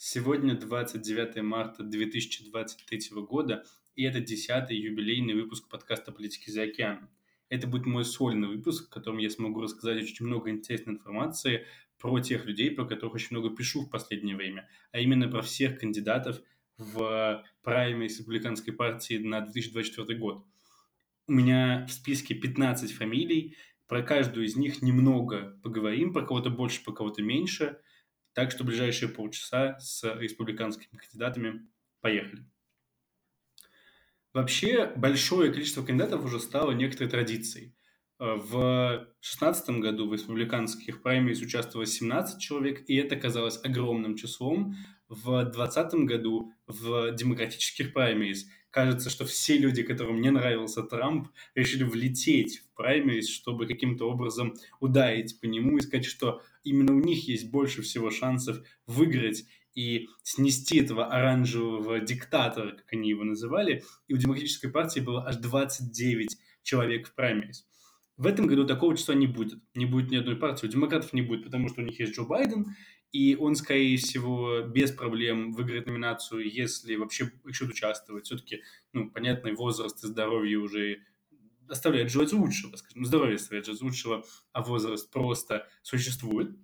Сегодня 29 марта 2023 года, и это 10-й юбилейный выпуск подкаста «Политики за океаном». Это будет мой сольный выпуск, в котором я смогу рассказать очень много интересной информации про тех людей, про которых очень много пишу в последнее время, а именно про всех кандидатов в прайме республиканской партии на 2024 год. У меня в списке 15 фамилий, про каждую из них немного поговорим, про кого-то больше, про кого-то меньше – так что ближайшие полчаса с республиканскими кандидатами поехали. Вообще, большое количество кандидатов уже стало некоторой традицией. В 2016 году в республиканских праймерис участвовало 17 человек, и это казалось огромным числом. В 2020 году в демократических праймерис кажется, что все люди, которым не нравился Трамп, решили влететь в праймерис, чтобы каким-то образом ударить по нему и сказать, что именно у них есть больше всего шансов выиграть и снести этого оранжевого диктатора, как они его называли. И у демократической партии было аж 29 человек в праймерис. В этом году такого числа не будет. Не будет ни одной партии. У демократов не будет, потому что у них есть Джо Байден, и он, скорее всего, без проблем выиграет номинацию, если вообще решит участвовать. Все-таки, ну, понятный возраст и здоровье уже оставляет желать лучшего, скажем, здоровье оставляет желать лучшего, а возраст просто существует.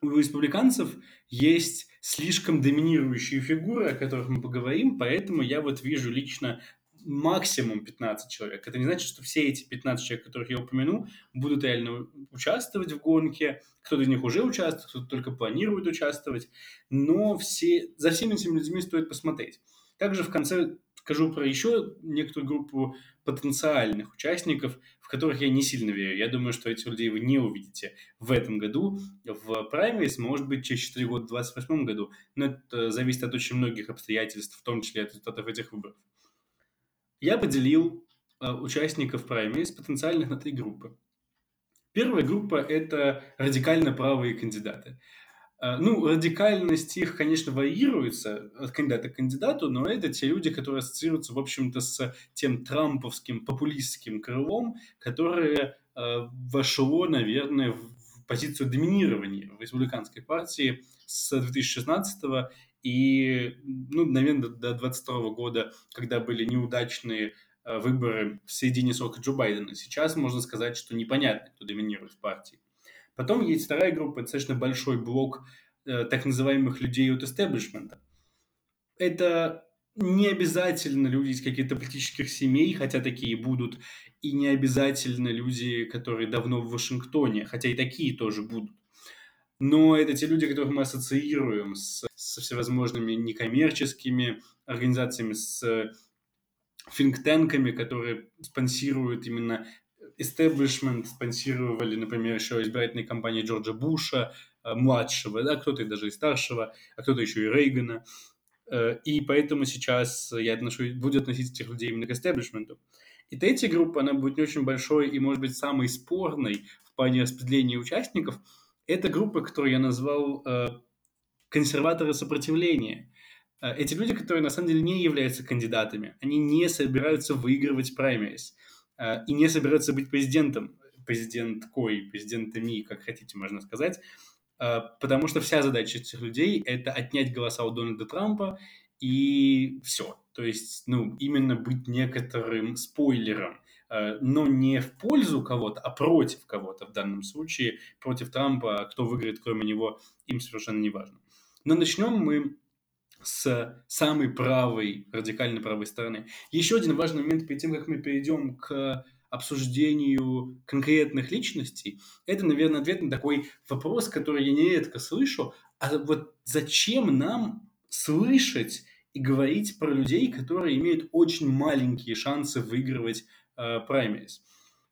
У республиканцев есть слишком доминирующие фигуры, о которых мы поговорим, поэтому я вот вижу лично максимум 15 человек. Это не значит, что все эти 15 человек, которых я упомяну, будут реально участвовать в гонке. Кто-то из них уже участвует, кто-то только планирует участвовать. Но все, за всеми этими людьми стоит посмотреть. Также в конце скажу про еще некоторую группу потенциальных участников, в которых я не сильно верю. Я думаю, что этих людей вы не увидите в этом году. В праймерис, может быть, через 4 года, в 2028 году. Но это зависит от очень многих обстоятельств, в том числе от результатов этих выборов. Я поделил э, участников праймерис потенциальных на три группы. Первая группа – это радикально правые кандидаты. Э, ну, радикальность их, конечно, варьируется от кандидата к кандидату, но это те люди, которые ассоциируются, в общем-то, с тем трамповским популистским крылом, которое э, вошло, наверное, в позицию доминирования в республиканской партии с 2016 и, ну, наверное, до 22 года, когда были неудачные э, выборы в середине срока Джо Байдена, сейчас можно сказать, что непонятно, кто доминирует в партии. Потом есть вторая группа, достаточно большой блок э, так называемых людей от истеблишмента. Это не обязательно люди из каких-то политических семей, хотя такие будут, и не обязательно люди, которые давно в Вашингтоне, хотя и такие тоже будут но это те люди, которых мы ассоциируем с, со всевозможными некоммерческими организациями, с финктенками, которые спонсируют именно establishment, спонсировали, например, еще избирательные кампании Джорджа Буша, э, младшего, да, кто-то даже и старшего, а кто-то еще и Рейгана. Э, и поэтому сейчас я отношу, буду относить этих людей именно к истеблишменту. И третья группа, она будет не очень большой и, может быть, самой спорной в плане распределения участников – это группа, которую я назвал э, консерваторы сопротивления. Э, эти люди, которые на самом деле не являются кандидатами, они не собираются выигрывать праймерис э, и не собираются быть президентом, президенткой, президентами, как хотите, можно сказать, э, потому что вся задача этих людей – это отнять голоса у Дональда Трампа и все. То есть, ну, именно быть некоторым спойлером но не в пользу кого-то, а против кого-то в данном случае, против Трампа, кто выиграет кроме него, им совершенно не важно. Но начнем мы с самой правой, радикально правой стороны. Еще один важный момент перед тем, как мы перейдем к обсуждению конкретных личностей, это, наверное, ответ на такой вопрос, который я нередко слышу, а вот зачем нам слышать и говорить про людей, которые имеют очень маленькие шансы выигрывать праймерис.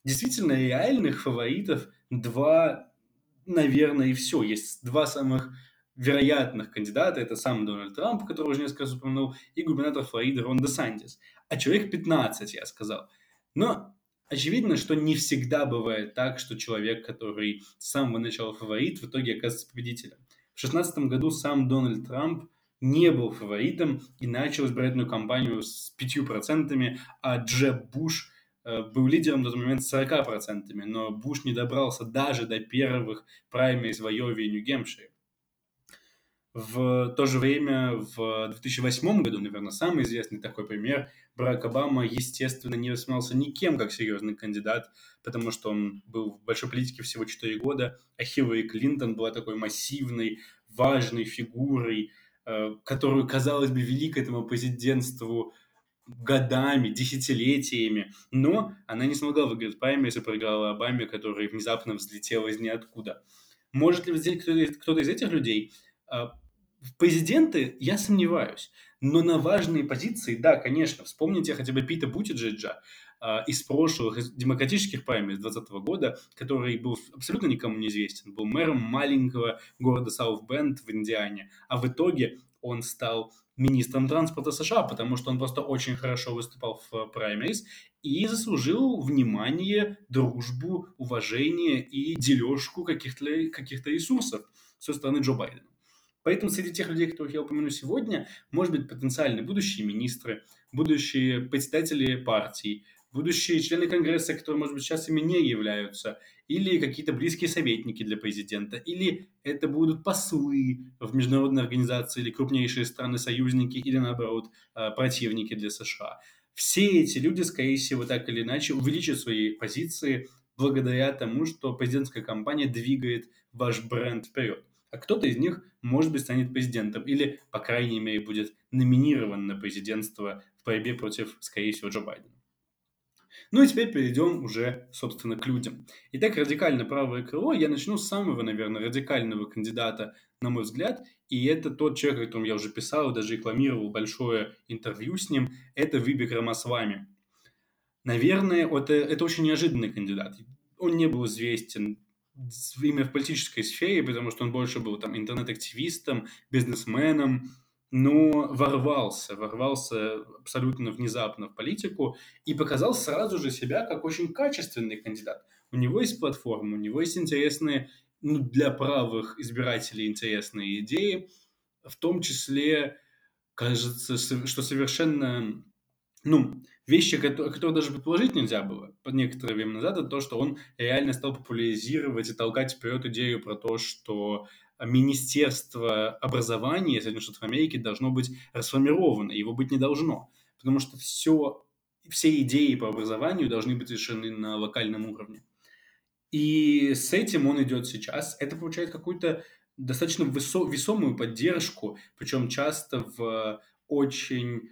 Действительно, реальных фаворитов два, наверное, и все. Есть два самых вероятных кандидата. Это сам Дональд Трамп, которого уже несколько раз упомянул, и губернатор Флориды Рон де Сантис. А человек 15, я сказал. Но очевидно, что не всегда бывает так, что человек, который с самого начала фаворит, в итоге оказывается победителем. В 2016 году сам Дональд Трамп не был фаворитом и начал избирательную кампанию с 5%, а Джеб Буш – Э, был лидером на тот момент с 40%, но Буш не добрался даже до первых праймерис в Айове и Нью-Гемпшире. В то же время в 2008 году, наверное, самый известный такой пример, Барак Обама, естественно, не воспринимался никем как серьезный кандидат, потому что он был в большой политике всего 4 года, а Хиллари Клинтон была такой массивной, важной фигурой, э, которую, казалось бы, вели к этому президентству годами, десятилетиями, но она не смогла выиграть праймерис и проиграла Обаме, который внезапно взлетел из ниоткуда. Может ли взять кто-то из этих людей? В президенты я сомневаюсь, но на важные позиции, да, конечно, вспомните хотя бы Пита Бутиджиджа э, из прошлых из демократических праймерис 2020 года, который был абсолютно никому не известен, был мэром маленького города Саут-Бенд в Индиане, а в итоге он стал министром транспорта США, потому что он просто очень хорошо выступал в праймерис и заслужил внимание, дружбу, уважение и дележку каких-то каких ресурсов со стороны Джо Байдена. Поэтому среди тех людей, которых я упомяну сегодня, может быть потенциальные будущие министры, будущие председатели партий, будущие члены Конгресса, которые, может быть, сейчас ими не являются, или какие-то близкие советники для президента, или это будут послы в международной организации или крупнейшие страны-союзники, или, наоборот, э, противники для США. Все эти люди, скорее всего, так или иначе увеличат свои позиции благодаря тому, что президентская кампания двигает ваш бренд вперед а кто-то из них, может быть, станет президентом или, по крайней мере, будет номинирован на президентство в борьбе против, скорее всего, Джо Байдена. Ну и теперь перейдем уже, собственно, к людям. Итак, радикально правое крыло. Я начну с самого, наверное, радикального кандидата, на мой взгляд. И это тот человек, о котором я уже писал, даже рекламировал большое интервью с ним. Это Вибик Рамасвами. Наверное, это, это очень неожиданный кандидат. Он не был известен имя в политической сфере, потому что он больше был там интернет-активистом, бизнесменом, но ворвался, ворвался абсолютно внезапно в политику и показал сразу же себя как очень качественный кандидат. У него есть платформа, у него есть интересные, ну, для правых избирателей интересные идеи, в том числе, кажется, что совершенно ну, вещи, которые, которые даже предположить нельзя было под некоторое время назад, это то, что он реально стал популяризировать и толкать вперед идею про то, что Министерство образования Соединенных Штатов Америки должно быть расформировано, его быть не должно. Потому что все, все идеи по образованию должны быть решены на локальном уровне. И с этим он идет сейчас. Это получает какую-то достаточно весо- весомую поддержку, причем часто в очень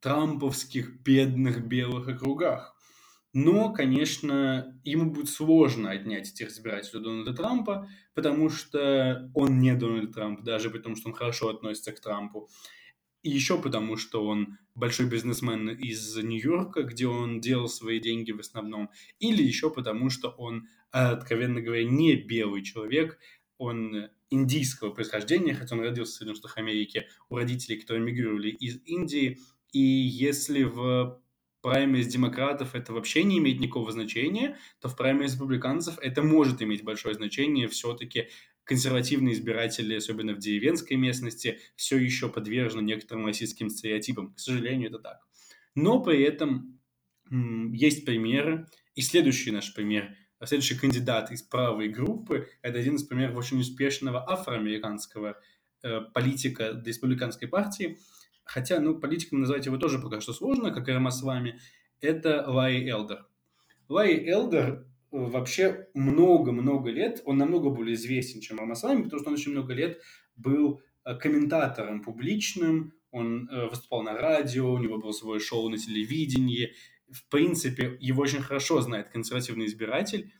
трамповских бедных белых округах. Но, конечно, ему будет сложно отнять этих избирателей Дональда Трампа, потому что он не Дональд Трамп, даже потому что он хорошо относится к Трампу. И еще потому, что он большой бизнесмен из Нью-Йорка, где он делал свои деньги в основном. Или еще потому, что он, откровенно говоря, не белый человек, он индийского происхождения, хотя он родился в Соединенных Штатах Америки у родителей, которые мигрировали из Индии, и если в праймерис демократов это вообще не имеет никакого значения, то в праймерис республиканцев это может иметь большое значение. Все-таки консервативные избиратели, особенно в деревенской местности, все еще подвержены некоторым российским стереотипам. К сожалению, это так. Но при этом есть примеры. И следующий наш пример, следующий кандидат из правой группы, это один из примеров очень успешного афроамериканского э, политика республиканской партии – хотя, ну, политиком назвать его тоже пока что сложно, как и Рома с вами, это Ларри Элдер. Ларри Элдер э, вообще много-много лет, он намного более известен, чем Рома с вами, потому что он очень много лет был э, комментатором публичным, он э, выступал на радио, у него был свое шоу на телевидении. В принципе, его очень хорошо знает консервативный избиратель.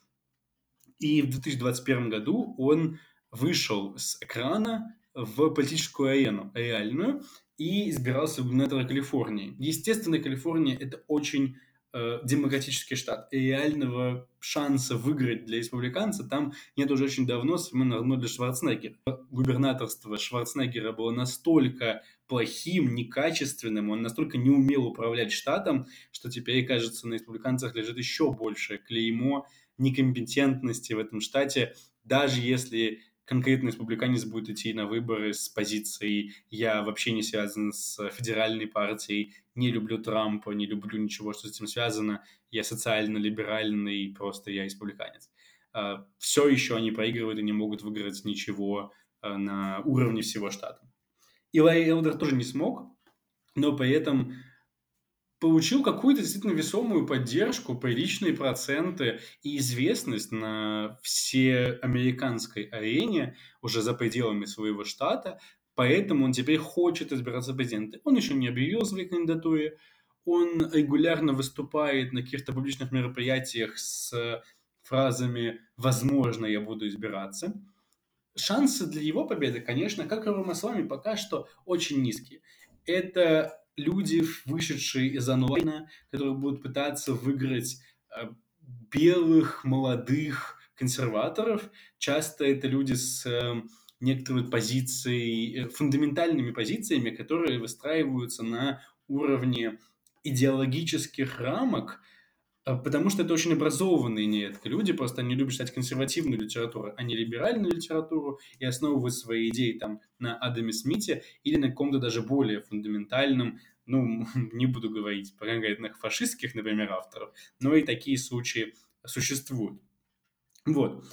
И в 2021 году он вышел с экрана в политическую арену реальную и избирался губернатора Калифорнии. Естественно, Калифорния – это очень э, демократический штат, и реального шанса выиграть для республиканца там нет уже очень давно, с времен Арнольда Шварценеггера. Губернаторство Шварценеггера было настолько плохим, некачественным, он настолько не умел управлять штатом, что теперь, кажется, на республиканцах лежит еще большее клеймо некомпетентности в этом штате, даже если конкретный республиканец будет идти на выборы с позицией «я вообще не связан с федеральной партией, не люблю Трампа, не люблю ничего, что с этим связано, я социально-либеральный, просто я республиканец». А, Все еще они проигрывают и не могут выиграть ничего а, на уровне всего штата. И Ларри Элдер тоже не смог, но при этом получил какую-то действительно весомую поддержку, приличные проценты и известность на все американской арене уже за пределами своего штата, поэтому он теперь хочет избираться президентом. Он еще не объявил своей кандидатуре, он регулярно выступает на каких-то публичных мероприятиях с фразами «возможно, я буду избираться». Шансы для его победы, конечно, как и у вами, пока что очень низкие. Это люди, вышедшие из онлайна, которые будут пытаться выиграть э, белых, молодых консерваторов. Часто это люди с э, некоторыми позицией, э, фундаментальными позициями, которые выстраиваются на уровне идеологических рамок, потому что это очень образованные нередко люди, просто они любят читать консервативную литературу, а не либеральную литературу, и основывают свои идеи там на Адаме Смите или на каком-то даже более фундаментальном, ну, не буду говорить про конкретных фашистских, например, авторов, но и такие случаи существуют. Вот.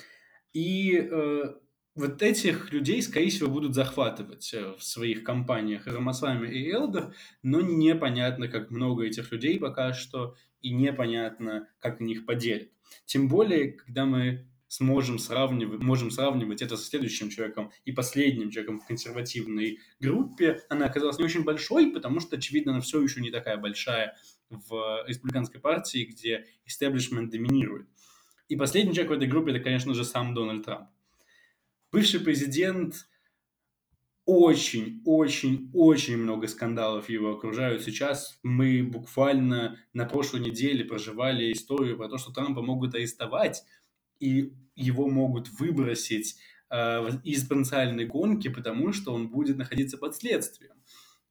И э, вот этих людей, скорее всего, будут захватывать э, в своих компаниях Рамасвами и Элдер, но непонятно, как много этих людей пока что, и непонятно, как них поделят. Тем более, когда мы сможем сравнивать, можем сравнивать это со следующим человеком и последним человеком в консервативной группе, она оказалась не очень большой, потому что, очевидно, она все еще не такая большая в республиканской партии, где истеблишмент доминирует. И последний человек в этой группе – это, конечно же, сам Дональд Трамп. Бывший президент очень-очень-очень много скандалов его окружают. Сейчас мы буквально на прошлой неделе проживали историю про то, что Трампа могут арестовать, и его могут выбросить э, из потенциальной гонки, потому что он будет находиться под следствием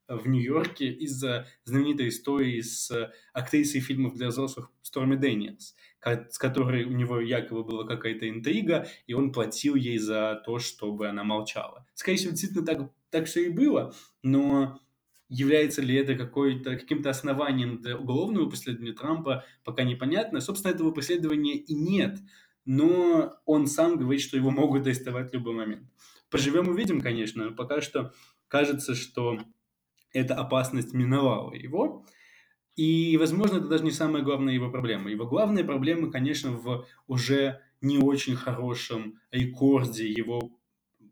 в Нью-Йорке из-за знаменитой истории с актрисой фильмов для взрослых Сторми Дэниелс с которой у него якобы была какая-то интрига, и он платил ей за то, чтобы она молчала. Скорее всего, действительно так, так все и было, но является ли это какой-то, каким-то основанием для уголовного преследования Трампа, пока непонятно. Собственно, этого преследования и нет, но он сам говорит, что его могут арестовать в любой момент. Поживем увидим, конечно, но пока что кажется, что эта опасность миновала его. И, возможно, это даже не самая главная его проблема. Его главная проблема, конечно, в уже не очень хорошем рекорде его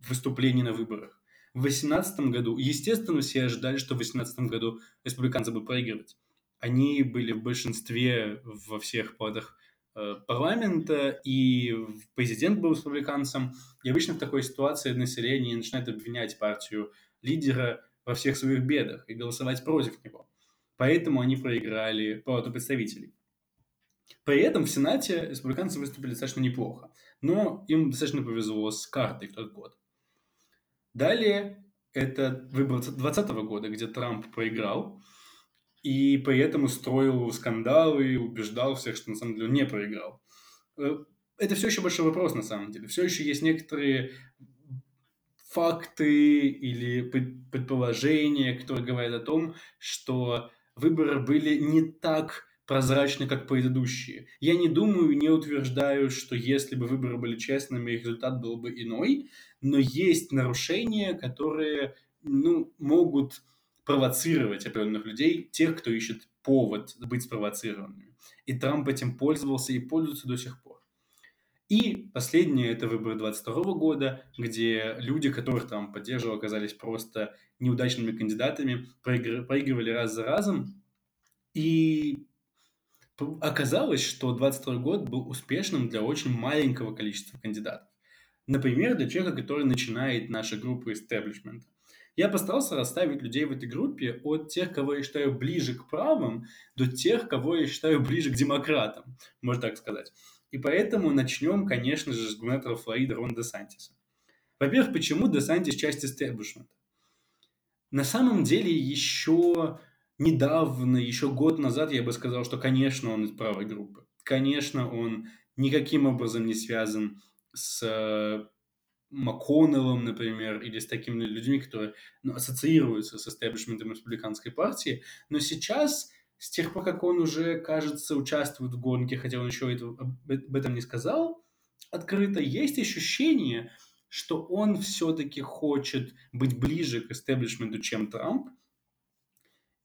выступлений на выборах. В 2018 году, естественно, все ожидали, что в 2018 году республиканцы будут проигрывать. Они были в большинстве во всех палатах э, парламента, и президент был республиканцем. И обычно в такой ситуации население начинает обвинять партию лидера во всех своих бедах и голосовать против него. Поэтому они проиграли Палату представителей. При этом в Сенате республиканцы выступили достаточно неплохо, но им достаточно повезло с картой в тот год. Далее это выбор 2020 года, где Трамп проиграл, и при этом устроил скандалы убеждал всех, что на самом деле он не проиграл. Э, это все еще большой вопрос, на самом деле. Все еще есть некоторые факты или предположения, которые говорят о том, что выборы были не так прозрачны, как предыдущие. Я не думаю, не утверждаю, что если бы выборы были честными, результат был бы иной, но есть нарушения, которые ну, могут провоцировать определенных людей, тех, кто ищет повод быть спровоцированными. И Трамп этим пользовался и пользуется до сих пор. И последнее – это выборы 22 года, где люди, которых там поддерживал, оказались просто неудачными кандидатами, проигрывали раз за разом. И оказалось, что 22 год был успешным для очень маленького количества кандидатов. Например, для человека, который начинает наша группа истеблишмента. Я постарался расставить людей в этой группе от тех, кого я считаю ближе к правым, до тех, кого я считаю ближе к демократам, можно так сказать. И поэтому начнем, конечно же, с губернатора Флориды Рона Десантиса. Во-первых, почему Десантис часть истеблишмента? На самом деле, еще недавно, еще год назад я бы сказал, что, конечно, он из правой группы. Конечно, он никаким образом не связан с э, МакКоннеллом, например, или с такими людьми, которые ну, ассоциируются с истеблишментом республиканской партии. Но сейчас с тех пор, как он уже, кажется, участвует в гонке, хотя он еще это, об этом не сказал открыто, есть ощущение, что он все-таки хочет быть ближе к истеблишменту, чем Трамп,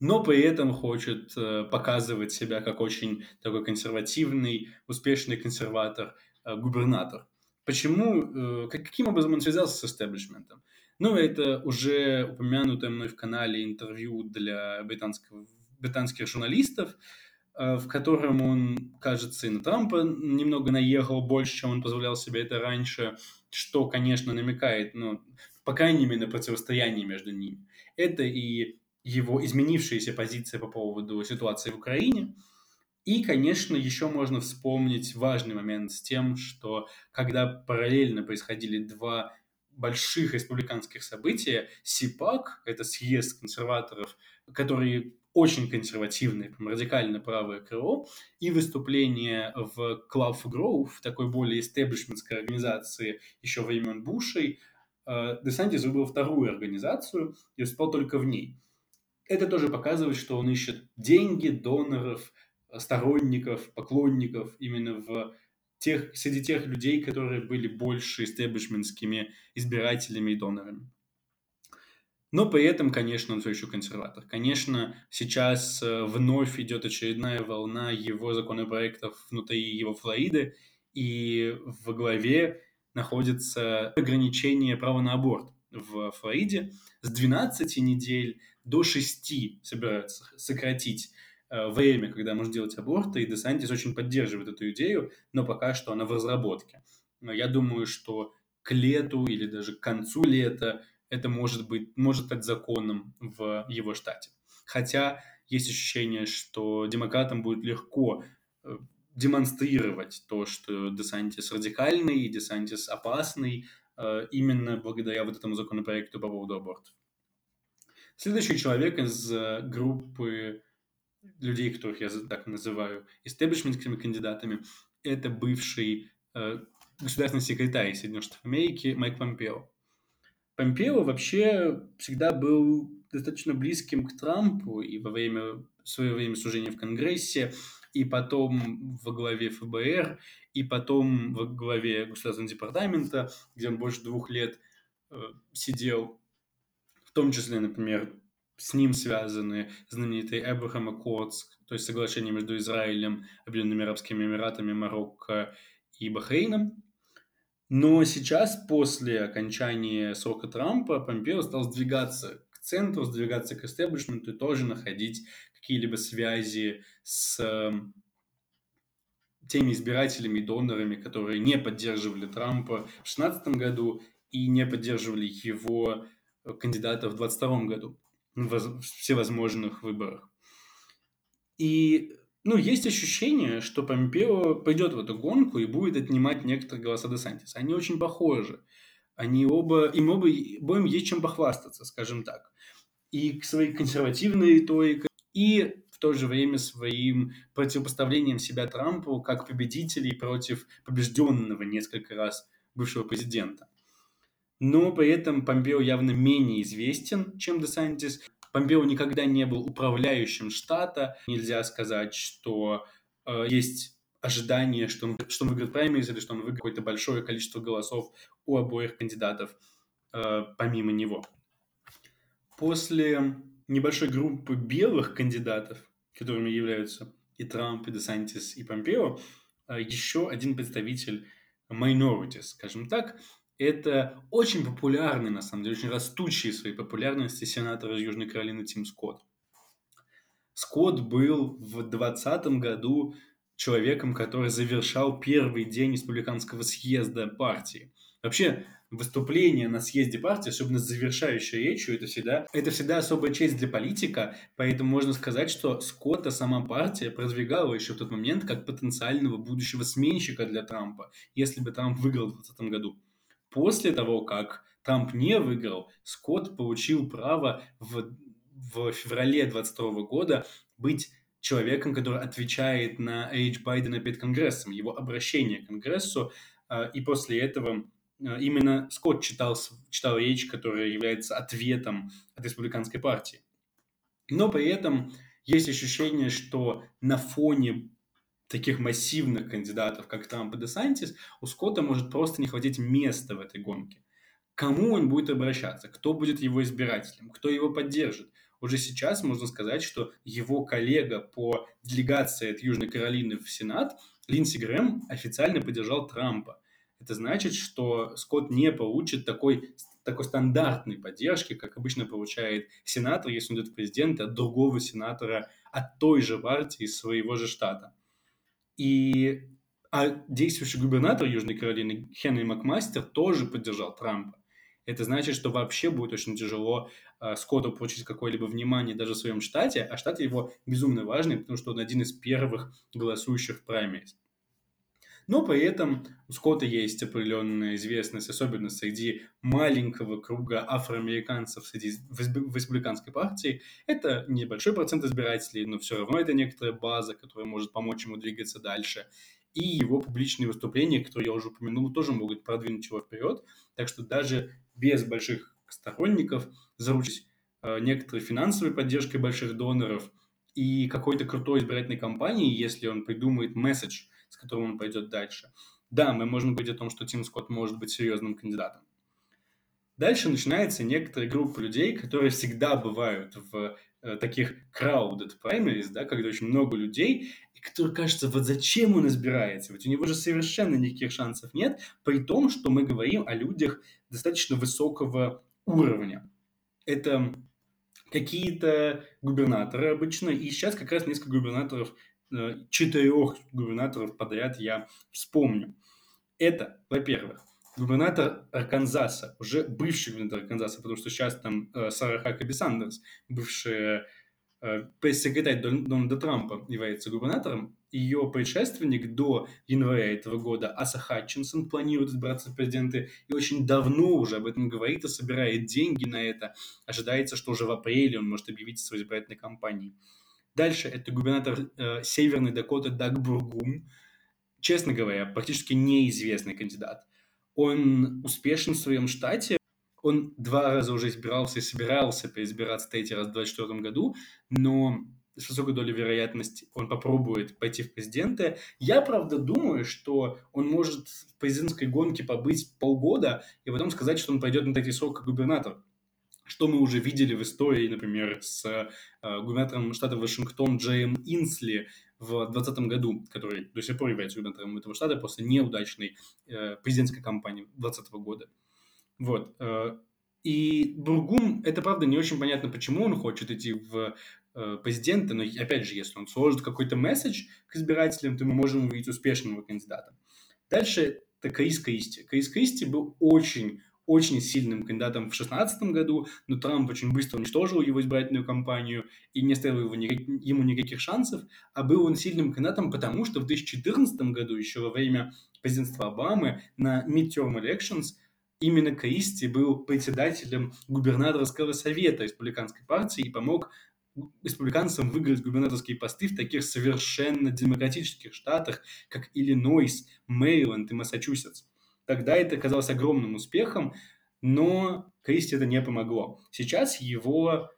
но при этом хочет э, показывать себя как очень такой консервативный, успешный консерватор, э, губернатор. Почему, э, каким образом он связался с истеблишментом? Ну, это уже упомянутое мной в канале интервью для британского, британских журналистов, э, в котором он, кажется, и на Трампа немного наехал больше, чем он позволял себе это раньше, что, конечно, намекает, ну, по крайней мере, на противостояние между ними. Это и его изменившаяся позиция по поводу ситуации в Украине. И, конечно, еще можно вспомнить важный момент с тем, что когда параллельно происходили два больших республиканских события, СИПАК, это съезд консерваторов, которые очень консервативное, радикально правое крыло, и выступление в Club for Growth, такой более истеблишментской организации еще времен Бушей, э, Десантис выбрал вторую организацию и выступал только в ней. Это тоже показывает, что он ищет деньги, доноров, сторонников, поклонников именно в тех, среди тех людей, которые были больше истеблишментскими избирателями и донорами. Но при этом, конечно, он все еще консерватор. Конечно, сейчас э, вновь идет очередная волна его законопроектов внутри его Флориды, и в главе находится ограничение права на аборт в Флориде. С 12 недель до 6 собираются сократить Э, время, когда можно делать аборты, и Десантис очень поддерживает эту идею, но пока что она в разработке. Но я думаю, что к лету или даже к концу лета это может быть, может стать законом в его штате. Хотя есть ощущение, что демократам будет легко э, демонстрировать то, что Десантис радикальный и Десантис опасный, э, именно благодаря вот этому законопроекту по поводу абортов. Следующий человек из группы людей, которых я так называю, истеблишментскими кандидатами, это бывший э, государственный секретарь Соединенных Штатов Америки Майк Помпео. Помпео вообще всегда был достаточно близким к Трампу и во время свое время служения в Конгрессе, и потом во главе ФБР, и потом во главе Государственного департамента, где он больше двух лет э, сидел, в том числе, например, с ним связаны знаменитые Эбрахам Аккордс, то есть соглашение между Израилем, Объединенными Арабскими Эмиратами, Марокко и Бахрейном. Но сейчас, после окончания срока Трампа, Помпео стал сдвигаться к центру, сдвигаться к истеблишменту и тоже находить какие-либо связи с эм, теми избирателями и донорами, которые не поддерживали Трампа в 2016 году и не поддерживали его кандидата в 2022 году в всевозможных выборах. И ну, есть ощущение, что Помпео пойдет в эту гонку и будет отнимать некоторые голоса Десантиса. Они очень похожи. Они оба, им оба, обоим есть чем похвастаться, скажем так. И к своей консервативной риторикой, и в то же время своим противопоставлением себя Трампу как победителей против побежденного несколько раз бывшего президента но при этом Помпео явно менее известен, чем Десантис. Помпео никогда не был управляющим штата. Нельзя сказать, что э, есть ожидание, что он, что он выиграет праймерис или что он выиграет какое-то большое количество голосов у обоих кандидатов э, помимо него. После небольшой группы белых кандидатов, которыми являются и Трамп, и Десантис, и Помпео, э, еще один представитель minorities, скажем так, это очень популярный, на самом деле, очень растущий своей популярности сенатор из Южной Каролины Тим Скотт. Скотт был в 2020 году человеком, который завершал первый день республиканского съезда партии. Вообще, выступление на съезде партии, особенно с завершающей речью, это всегда, это всегда особая честь для политика, поэтому можно сказать, что Скотта сама партия продвигала еще в тот момент как потенциального будущего сменщика для Трампа, если бы Трамп выиграл в 2020 году. После того, как Трамп не выиграл, Скотт получил право в, в феврале 2022 года быть человеком, который отвечает на речь Байдена перед Конгрессом, его обращение к Конгрессу, а, и после этого а, именно Скотт читал, читал речь, которая является ответом от республиканской партии. Но при этом есть ощущение, что на фоне таких массивных кандидатов, как Трамп и Десантис, у Скотта может просто не хватить места в этой гонке. кому он будет обращаться, кто будет его избирателем, кто его поддержит. Уже сейчас можно сказать, что его коллега по делегации от Южной Каролины в Сенат, Линдси Грэм, официально поддержал Трампа. Это значит, что Скотт не получит такой, такой стандартной поддержки, как обычно получает сенатор, если он идет в президенты, от другого сенатора от той же партии своего же штата. И а действующий губернатор Южной Каролины Хенри Макмастер тоже поддержал Трампа. Это значит, что вообще будет очень тяжело э, Скотту получить какое-либо внимание даже в своем штате, а штат его безумно важный, потому что он один из первых голосующих в праймерис. Но при этом у Скотта есть определенная известность, особенно среди маленького круга афроамериканцев среди, в республиканской партии. Это небольшой процент избирателей, но все равно это некоторая база, которая может помочь ему двигаться дальше и его публичные выступления, которые я уже упомянул, тоже могут продвинуть его вперед. Так что даже без больших сторонников, заручить э, некоторой финансовой поддержкой больших доноров и какой-то крутой избирательной кампании, если он придумает месседж, с которым он пойдет дальше. Да, мы можем говорить о том, что Тим Скотт может быть серьезным кандидатом. Дальше начинается некоторая группа людей, которые всегда бывают в э, таких crowded primaries, да, когда очень много людей, и который кажется, вот зачем он избирается? Ведь у него же совершенно никаких шансов нет, при том, что мы говорим о людях достаточно высокого уровня. Это какие-то губернаторы обычно, и сейчас как раз несколько губернаторов, четырех губернаторов подряд я вспомню. Это, во-первых, губернатор Арканзаса, уже бывший губернатор Арканзаса, потому что сейчас там э, Сара Хакаби Сандерс, бывшая Э, пресс-секретарь Дональда Трампа является губернатором, ее предшественник до января этого года, Аса Хатчинсон, планирует избраться в президенты и очень давно уже об этом говорит и собирает деньги на это. Ожидается, что уже в апреле он может объявить о своей избирательной кампании. Дальше это губернатор э, Северной Дакоты Даг Бургум. Честно говоря, практически неизвестный кандидат. Он успешен в своем штате, он два раза уже избирался и собирался переизбираться третий раз в 2024 году, но с высокой долей вероятности он попробует пойти в президенты. Я, правда, думаю, что он может в президентской гонке побыть полгода и потом сказать, что он пойдет на третий срок как губернатор. Что мы уже видели в истории, например, с э, губернатором штата Вашингтон Джеем Инсли в 2020 году, который до сих пор является губернатором этого штата после неудачной э, президентской кампании 2020 года. Вот. Э, и Бургум, это правда не очень понятно, почему он хочет идти в э, президенты, но опять же, если он сложит какой-то месседж к избирателям, то мы можем увидеть успешного кандидата. Дальше это Крис Кристи. Крис Кристи был очень очень сильным кандидатом в 2016 году, но Трамп очень быстро уничтожил его избирательную кампанию и не оставил его, ему никаких шансов, а был он сильным кандидатом, потому что в 2014 году, еще во время президентства Обамы, на midterm elections – именно Кристи был председателем губернаторского совета республиканской партии и помог республиканцам выиграть губернаторские посты в таких совершенно демократических штатах, как Иллинойс, Мэриленд и Массачусетс. Тогда это казалось огромным успехом, но Кристи это не помогло. Сейчас его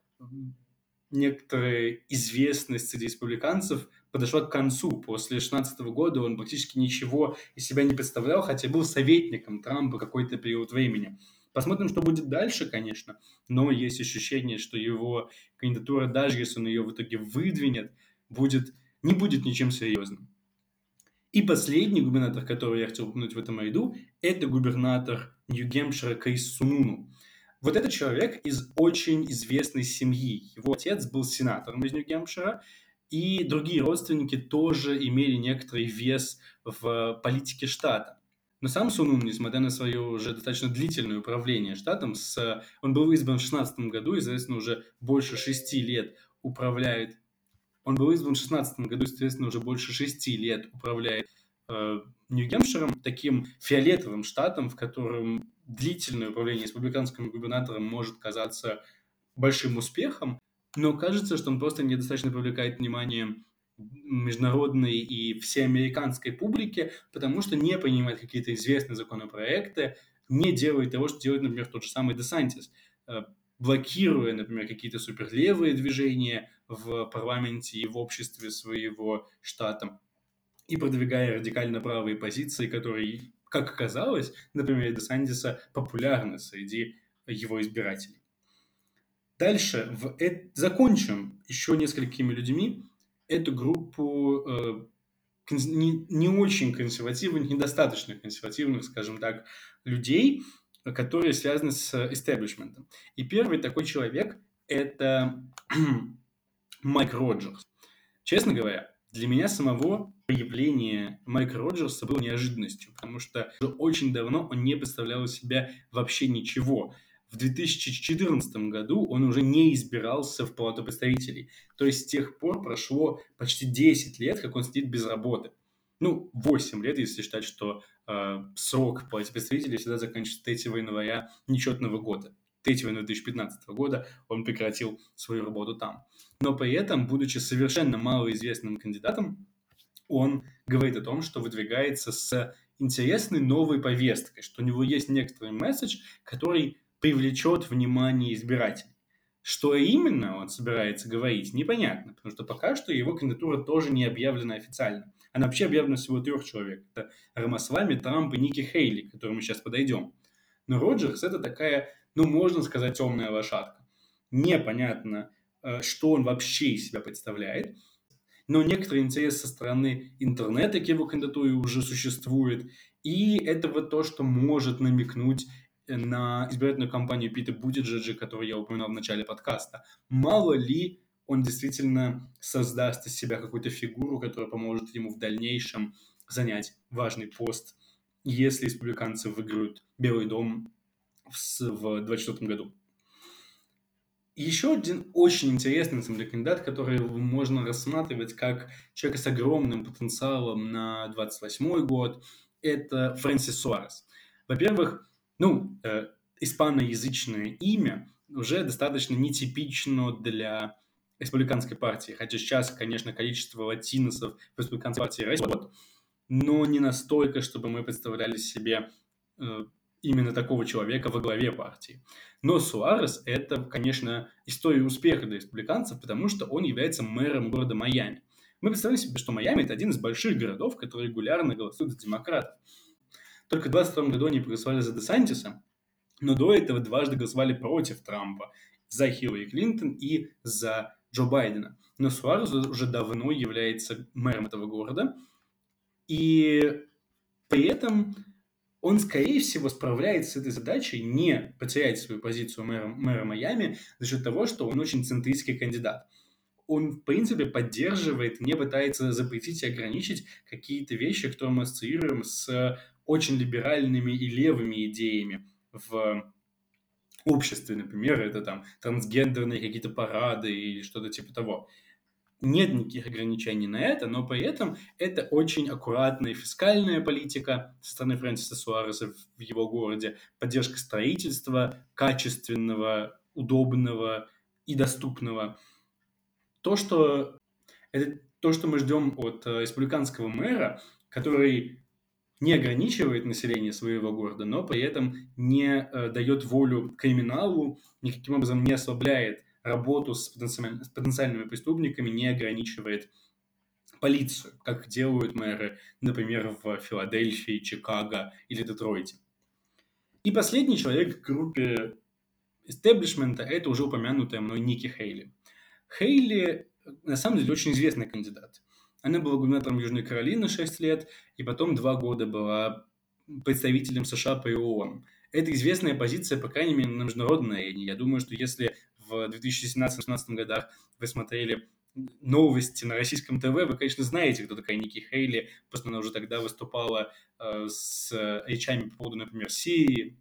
некоторая известность среди республиканцев – подошла к концу. После 2016 года он практически ничего из себя не представлял, хотя был советником Трампа какой-то период времени. Посмотрим, что будет дальше, конечно, но есть ощущение, что его кандидатура, даже если он ее в итоге выдвинет, будет, не будет ничем серьезным. И последний губернатор, который я хотел упомянуть в этом ряду, это губернатор Нью-Гемпшира Крис Сунуну. Вот этот человек из очень известной семьи. Его отец был сенатором из Нью-Гемпшира, и другие родственники тоже имели некоторый вес в политике штата. Но сам Сунун, несмотря на свое уже достаточно длительное управление штатом, с, он был избран в 2016 году, и, соответственно, уже больше шести лет управляет. Он был избран в 2016 году, соответственно, уже больше шести лет управляет э, Нью-Гемпширом, таким фиолетовым штатом, в котором длительное управление республиканским губернатором может казаться большим успехом, но кажется, что он просто недостаточно привлекает внимание международной и всеамериканской публики, потому что не принимает какие-то известные законопроекты, не делает того, что делает, например, тот же самый Десантис, э, блокируя, например, какие-то суперлевые движения в парламенте и в обществе своего штата и продвигая радикально правые позиции, которые как оказалось, например, Десантиса популярны среди его избирателей. Дальше в э... закончим еще несколькими людьми эту группу э, не, не очень консервативных, недостаточно консервативных, скажем так, людей, которые связаны с истеблишментом. И первый такой человек – это Майк Роджерс. Честно говоря, для меня самого появление Майка Роджерса было неожиданностью, потому что очень давно он не представлял из себя вообще ничего. В 2014 году он уже не избирался в Палату представителей. То есть с тех пор прошло почти 10 лет, как он сидит без работы. Ну, 8 лет, если считать, что э, срок Палате представителей всегда заканчивается 3 января нечетного года. 3 января 2015 года он прекратил свою работу там. Но при этом, будучи совершенно малоизвестным кандидатом, он говорит о том, что выдвигается с интересной новой повесткой, что у него есть некоторый месседж, который привлечет внимание избирателей. Что именно он собирается говорить, непонятно, потому что пока что его кандидатура тоже не объявлена официально. Она вообще объявлена всего трех человек. Это Рамасвами, Трамп и Ники Хейли, к которым мы сейчас подойдем. Но Роджерс это такая, ну, можно сказать, темная лошадка. Непонятно, э, что он вообще из себя представляет – но некоторый интерес со стороны интернета к его кандидатуре уже существует, и это вот то, что может намекнуть на избирательную кампанию Пита Будиджиджа, которую я упоминал в начале подкаста. Мало ли он действительно создаст из себя какую-то фигуру, которая поможет ему в дальнейшем занять важный пост, если республиканцы выиграют Белый дом в 2024 году. Еще один очень интересный, на кандидат, который можно рассматривать как человека с огромным потенциалом на 28 год, это Фрэнсис Суарес. Во-первых, ну, э, испаноязычное имя уже достаточно нетипично для республиканской партии, хотя сейчас, конечно, количество латиносов в республиканской партии растет, но не настолько, чтобы мы представляли себе э, именно такого человека во главе партии. Но Суарес – это, конечно, история успеха для республиканцев, потому что он является мэром города Майами. Мы представляем себе, что Майами – это один из больших городов, который регулярно голосует за демократов. Только в 2022 году они проголосовали за Десантиса, но до этого дважды голосовали против Трампа, за Хиллари Клинтон и за Джо Байдена. Но Суарес уже давно является мэром этого города, и при этом он, скорее всего, справляется с этой задачей не потерять свою позицию мэра, мэра Майами за счет того, что он очень центристский кандидат. Он, в принципе, поддерживает, не пытается запретить и ограничить какие-то вещи, которые мы ассоциируем с очень либеральными и левыми идеями в обществе, например, это там трансгендерные какие-то парады или что-то типа того нет никаких ограничений на это, но при этом это очень аккуратная фискальная политика со стороны Фрэнсиса Суареса в его городе, поддержка строительства качественного, удобного и доступного. То, что, это то, что мы ждем от э, республиканского мэра, который не ограничивает население своего города, но при этом не э, дает волю криминалу, никаким образом не ослабляет работу с, потенциальными, с потенциальными преступниками не ограничивает полицию, как делают мэры, например, в Филадельфии, Чикаго или Детройте. И последний человек в группе истеблишмента – это уже упомянутая мной Ники Хейли. Хейли, на самом деле, очень известный кандидат. Она была губернатором Южной Каролины 6 лет, и потом 2 года была представителем США по ООН. Это известная позиция, по крайней мере, на международной арене. Я думаю, что если в 2017-2018 годах вы смотрели новости на российском ТВ, вы, конечно, знаете, кто такая Ники Хейли, просто она уже тогда выступала э, с речами по поводу, например, Сирии,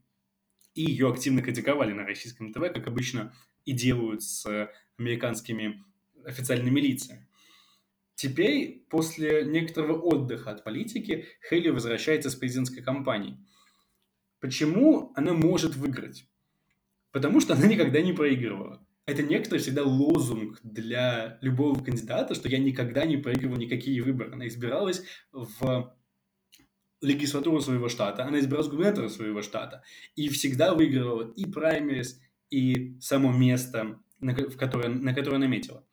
и ее активно критиковали на российском ТВ, как обычно и делают с американскими официальными лицами. Теперь, после некоторого отдыха от политики, Хейли возвращается с президентской кампанией. Почему она может выиграть? Потому что она никогда не проигрывала. Это некоторый всегда лозунг для любого кандидата, что я никогда не проигрывал никакие выборы. Она избиралась в легислатуру своего штата, она избиралась губернатора своего штата и всегда выигрывала и праймерис, и само место, на, в которое, на которое наметила.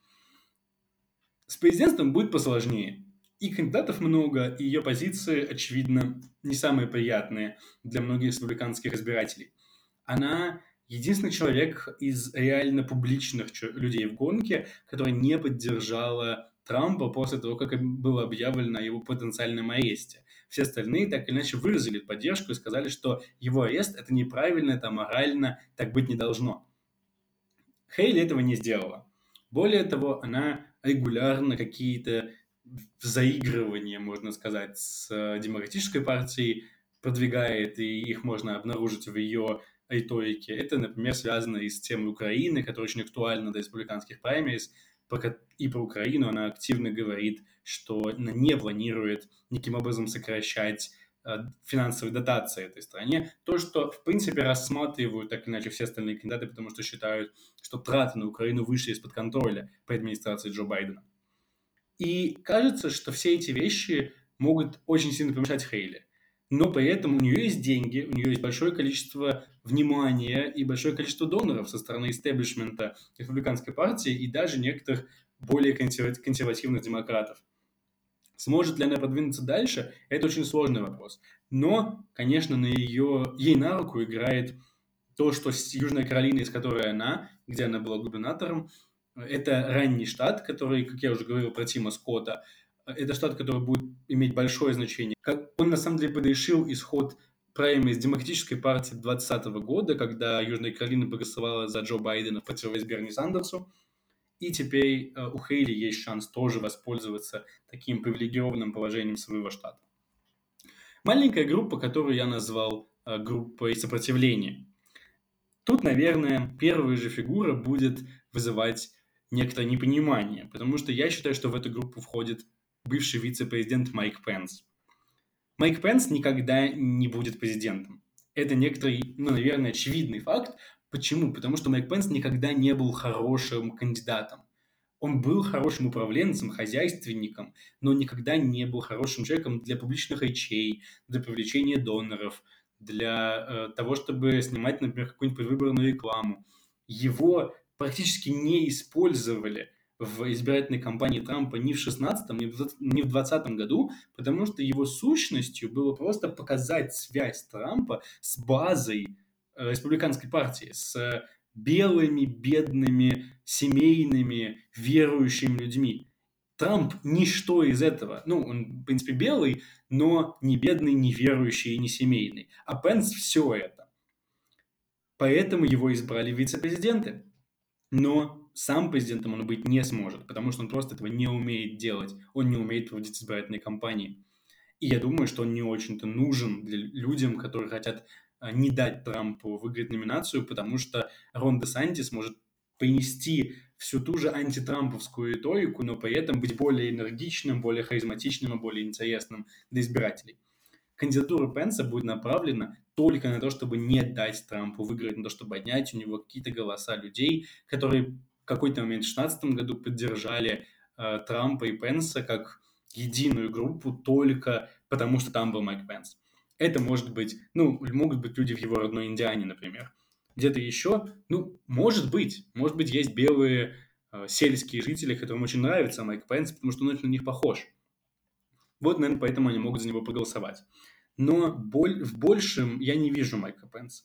С президентством будет посложнее. И кандидатов много, и ее позиции, очевидно, не самые приятные для многих республиканских избирателей. Она единственный человек из реально публичных людей в гонке, которая не поддержала Трампа после того, как было объявлено о его потенциальном аресте. Все остальные так или иначе выразили поддержку и сказали, что его арест – это неправильно, это морально, так быть не должно. Хейли этого не сделала. Более того, она регулярно какие-то заигрывания, можно сказать, с э, демократической партией продвигает, и их можно обнаружить в ее риторике. Это, например, связано и с темой Украины, которая очень актуальна для республиканских праймерис, и про Украину она активно говорит, что она не планирует никаким образом сокращать э, финансовые дотации этой стране. То, что, в принципе, рассматривают так иначе все остальные кандидаты, потому что считают, что траты на Украину вышли из-под контроля при администрации Джо Байдена. И кажется, что все эти вещи могут очень сильно помешать Хейли. Но при этом у нее есть деньги, у нее есть большое количество внимания и большое количество доноров со стороны истеблишмента республиканской партии и даже некоторых более консервативных демократов. Сможет ли она продвинуться дальше, это очень сложный вопрос. Но, конечно, на ее, ей на руку играет то, что Южная Каролина, из которой она, где она была губернатором, это ранний штат, который, как я уже говорил про Тима Скотта, это штат, который будет иметь большое значение. Как он на самом деле предрешил исход праймериз Демократической партии 2020 года, когда Южная Каролина проголосовала за Джо Байдена в противовес Берни Сандерсу. И теперь э, у Хейли есть шанс тоже воспользоваться таким привилегированным положением своего штата. Маленькая группа, которую я назвал э, группой сопротивления. Тут, наверное, первая же фигура будет вызывать некоторое непонимание, потому что я считаю, что в эту группу входит бывший вице-президент Майк Пенс. Майк Пенс никогда не будет президентом. Это некоторый, ну, наверное, очевидный факт. Почему? Потому что Майк Пенс никогда не был хорошим кандидатом. Он был хорошим управленцем, хозяйственником, но никогда не был хорошим человеком для публичных речей, для привлечения доноров, для э, того, чтобы снимать, например, какую-нибудь предвыборную рекламу. Его практически не использовали в избирательной кампании Трампа ни в 16 ни в 2020 году, потому что его сущностью было просто показать связь Трампа с базой э, республиканской партии, с белыми, бедными, семейными, верующими людьми. Трамп ничто из этого. Ну, он, в принципе, белый, но не бедный, не верующий и не семейный. А Пенс все это. Поэтому его избрали вице-президенты. Но сам президентом он быть не сможет, потому что он просто этого не умеет делать. Он не умеет проводить избирательные кампании. И я думаю, что он не очень-то нужен для людям, которые хотят а, не дать Трампу выиграть номинацию, потому что Рон де Сантис может принести всю ту же антитрамповскую риторику, но при этом быть более энергичным, более харизматичным и более интересным для избирателей. Кандидатура Пенса будет направлена только на то, чтобы не дать Трампу выиграть, на то, чтобы отнять у него какие-то голоса людей, которые какой-то момент в 2016 году поддержали э, Трампа и Пенса как единую группу только потому, что там был Майк Пенс. Это может быть, ну, могут быть люди в его родной Индиане, например. Где-то еще, ну, может быть, может быть, есть белые э, сельские жители, которым очень нравится Майк Пенс, потому что он очень на них похож. Вот, наверное, поэтому они могут за него проголосовать. Но боль, в большем я не вижу Майка Пенса.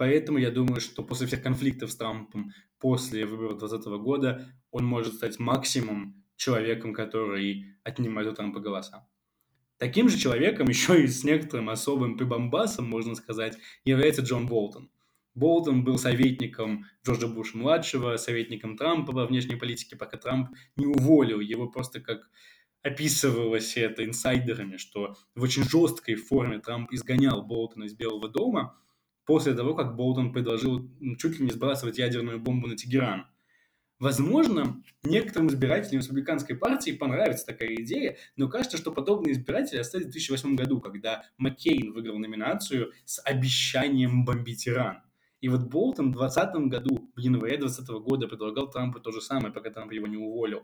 Поэтому я думаю, что после всех конфликтов с Трампом после выборов 2020 года он может стать максимум человеком, который отнимает у Трампа голоса. Таким же человеком, еще и с некоторым особым прибамбасом, можно сказать, является Джон Болтон. Болтон был советником Джорджа Буша-младшего, советником Трампа во внешней политике, пока Трамп не уволил его просто как описывалось это инсайдерами, что в очень жесткой форме Трамп изгонял Болтона из Белого дома – после того, как Болтон предложил чуть ли не сбрасывать ядерную бомбу на Тегеран. Возможно, некоторым избирателям республиканской партии понравится такая идея, но кажется, что подобные избиратели остались в 2008 году, когда Маккейн выиграл номинацию с обещанием бомбить Иран. И вот Болтон в 2020 году, в январе 2020 года, предлагал Трампу то же самое, пока Трамп его не уволил.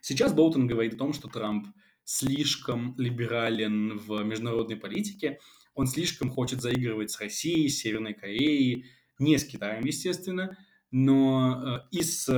Сейчас Болтон говорит о том, что Трамп слишком либерален в международной политике, он слишком хочет заигрывать с Россией, с Северной Кореей, не с Китаем, естественно, но э, и с,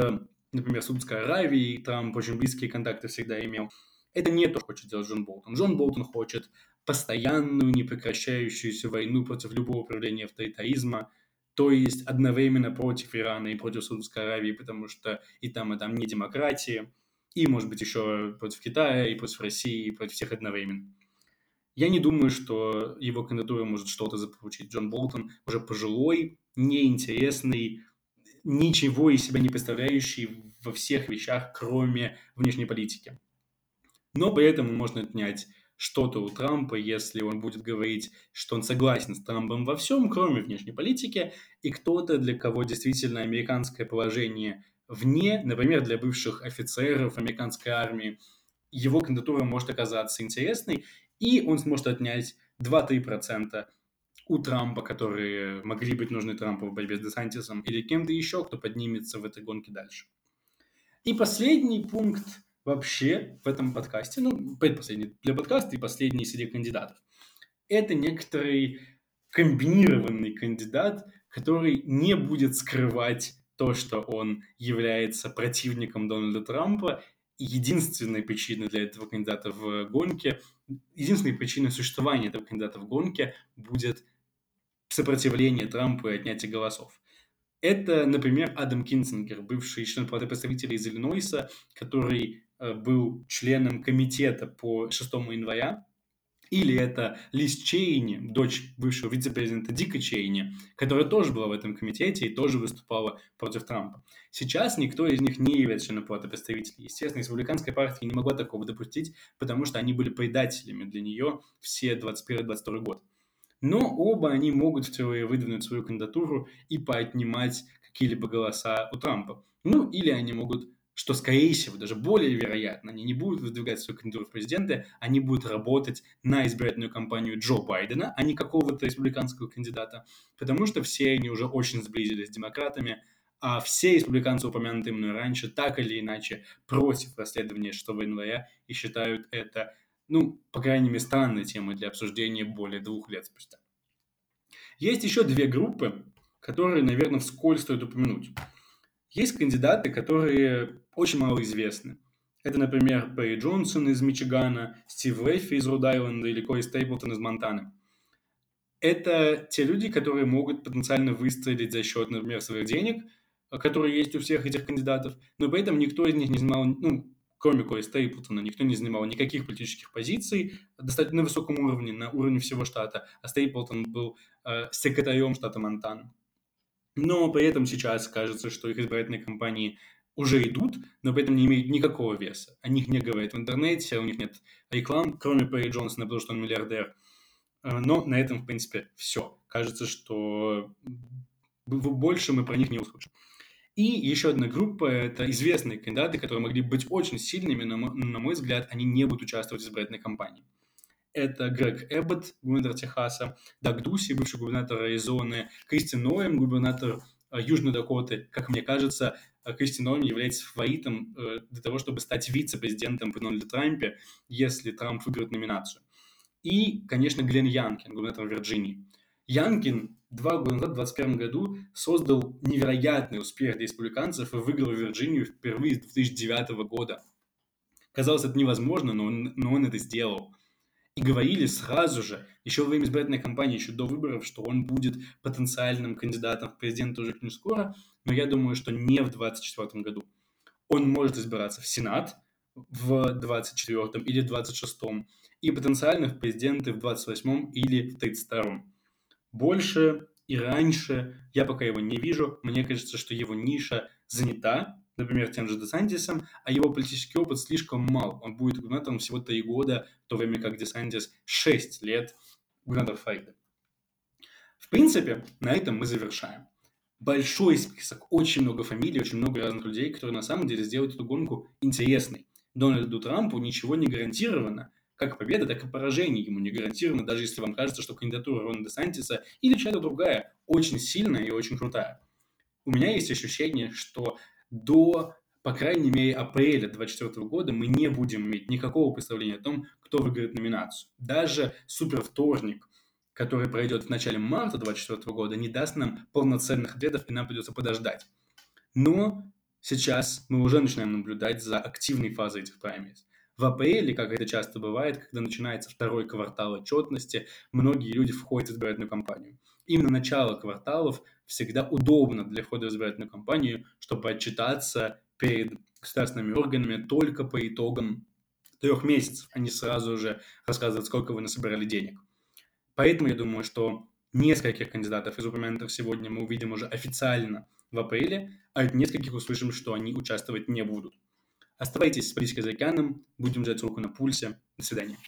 например, Судской Аравией Трамп очень близкие контакты всегда имел. Это не то, что хочет делать Джон Болтон. Джон Болтон хочет постоянную, непрекращающуюся войну против любого проявления авторитаризма, то есть одновременно против Ирана и против Саудовской Аравии, потому что и там, и там не демократии, и, может быть, еще против Китая, и против России, и против всех одновременно. Я не думаю, что его кандидатура может что-то заполучить. Джон Болтон уже пожилой, неинтересный, ничего из себя не представляющий во всех вещах, кроме внешней политики. Но при этом можно отнять что-то у Трампа, если он будет говорить, что он согласен с Трампом во всем, кроме внешней политики, и кто-то, для кого действительно американское положение вне, например, для бывших офицеров американской армии, его кандидатура может оказаться интересной, и он сможет отнять 2-3% у Трампа, которые могли быть нужны Трампу в борьбе с Десантисом, или кем-то еще, кто поднимется в этой гонке дальше. И последний пункт вообще в этом подкасте, ну, предпоследний для подкаста и последний среди кандидатов, это некоторый комбинированный кандидат, который не будет скрывать то, что он является противником Дональда Трампа, единственной причиной для этого кандидата в гонке, единственной причиной существования этого кандидата в гонке будет сопротивление Трампу и отнятие голосов. Это, например, Адам Кинцингер, бывший член Палаты представителей из Иллинойса, который э, был членом комитета по 6 января или это Лиз Чейни, дочь бывшего вице-президента Дика Чейни, которая тоже была в этом комитете и тоже выступала против Трампа. Сейчас никто из них не является членом палаты представителей. Естественно, республиканская партия не могла такого допустить, потому что они были предателями для нее все 21-22 год. Но оба они могут в теории выдвинуть свою кандидатуру и поотнимать какие-либо голоса у Трампа. Ну, или они могут что, скорее всего, даже более вероятно, они не будут выдвигать свою кандидатуру в президенты, они будут работать на избирательную кампанию Джо Байдена, а не какого-то республиканского кандидата, потому что все они уже очень сблизились с демократами, а все республиканцы, упомянутые мной раньше, так или иначе против расследования 6 января и считают это, ну, по крайней мере, странной темой для обсуждения более двух лет спустя. Есть еще две группы, которые, наверное, вскользь стоит упомянуть. Есть кандидаты, которые очень мало известны. Это, например, Перри Джонсон из Мичигана, Стив Лэффи из Род-Айленда или Кори Стейплтон из Монтаны. Это те люди, которые могут потенциально выстрелить за счет, например, своих денег, которые есть у всех этих кандидатов, но при этом никто из них не занимал, ну, кроме Кори Стейплтона, никто не занимал никаких политических позиций достаточно на высоком уровне, на уровне всего штата, а Стейплтон был э, секретарем штата Монтана. Но при этом сейчас кажется, что их избирательные кампании уже идут, но при этом не имеют никакого веса. О них не говорят в интернете, у них нет реклам, кроме Перри Джонсона, потому что он миллиардер. Э, но на этом, в принципе, все. Кажется, что больше мы про них не услышим. И еще одна группа – это известные кандидаты, которые могли быть очень сильными, но, на мой взгляд, они не будут участвовать в избирательной кампании это Грег Эббот, губернатор Техаса, Даг Дуси, бывший губернатор Аризоны, Кристи Ноем, губернатор Южной Дакоты. Как мне кажется, э, Кристи Ноем является фаворитом э, для того, чтобы стать вице-президентом при Дональде Трампе, если Трамп выиграет номинацию. И, конечно, Глен Янкин, губернатор Вирджинии. Янкин два года назад, в 2021 году, создал невероятный успех для республиканцев и выиграл Вирджинию впервые с 2009 года. Казалось, это невозможно, но он, но он это сделал и говорили сразу же, еще во время избирательной кампании, еще до выборов, что он будет потенциальным кандидатом в президенты уже не скоро, но я думаю, что не в 2024 году. Он может избираться в Сенат в 2024 или 2026 и потенциально в президенты в 28 или в 32 Больше и раньше я пока его не вижу. Мне кажется, что его ниша занята, например, тем же Десантисом, а его политический опыт слишком мал. Он будет губернатором всего 3 года, в то время как Десантис 6 лет губернатор Флориды. В принципе, на этом мы завершаем. Большой список, очень много фамилий, очень много разных людей, которые на самом деле сделают эту гонку интересной. Дональду Трампу ничего не гарантировано. Как победа, так и поражение ему не гарантировано, даже если вам кажется, что кандидатура Рона Десантиса или чья-то другая очень сильная и очень крутая. У меня есть ощущение, что до, по крайней мере, апреля 2024 года мы не будем иметь никакого представления о том, кто выиграет номинацию. Даже супервторник, который пройдет в начале марта 2024 года, не даст нам полноценных ответов, и нам придется подождать. Но сейчас мы уже начинаем наблюдать за активной фазой этих праймериз. В апреле, как это часто бывает, когда начинается второй квартал отчетности, многие люди входят в избирательную кампанию. Именно начало кварталов всегда удобно для входа в избирательную кампанию, чтобы отчитаться перед государственными органами только по итогам трех месяцев, а не сразу же рассказывать, сколько вы насобирали денег. Поэтому я думаю, что нескольких кандидатов из упомянутых сегодня мы увидим уже официально в апреле, а от нескольких услышим, что они участвовать не будут. Оставайтесь с политикой за океаном, будем держать руку на пульсе. До свидания.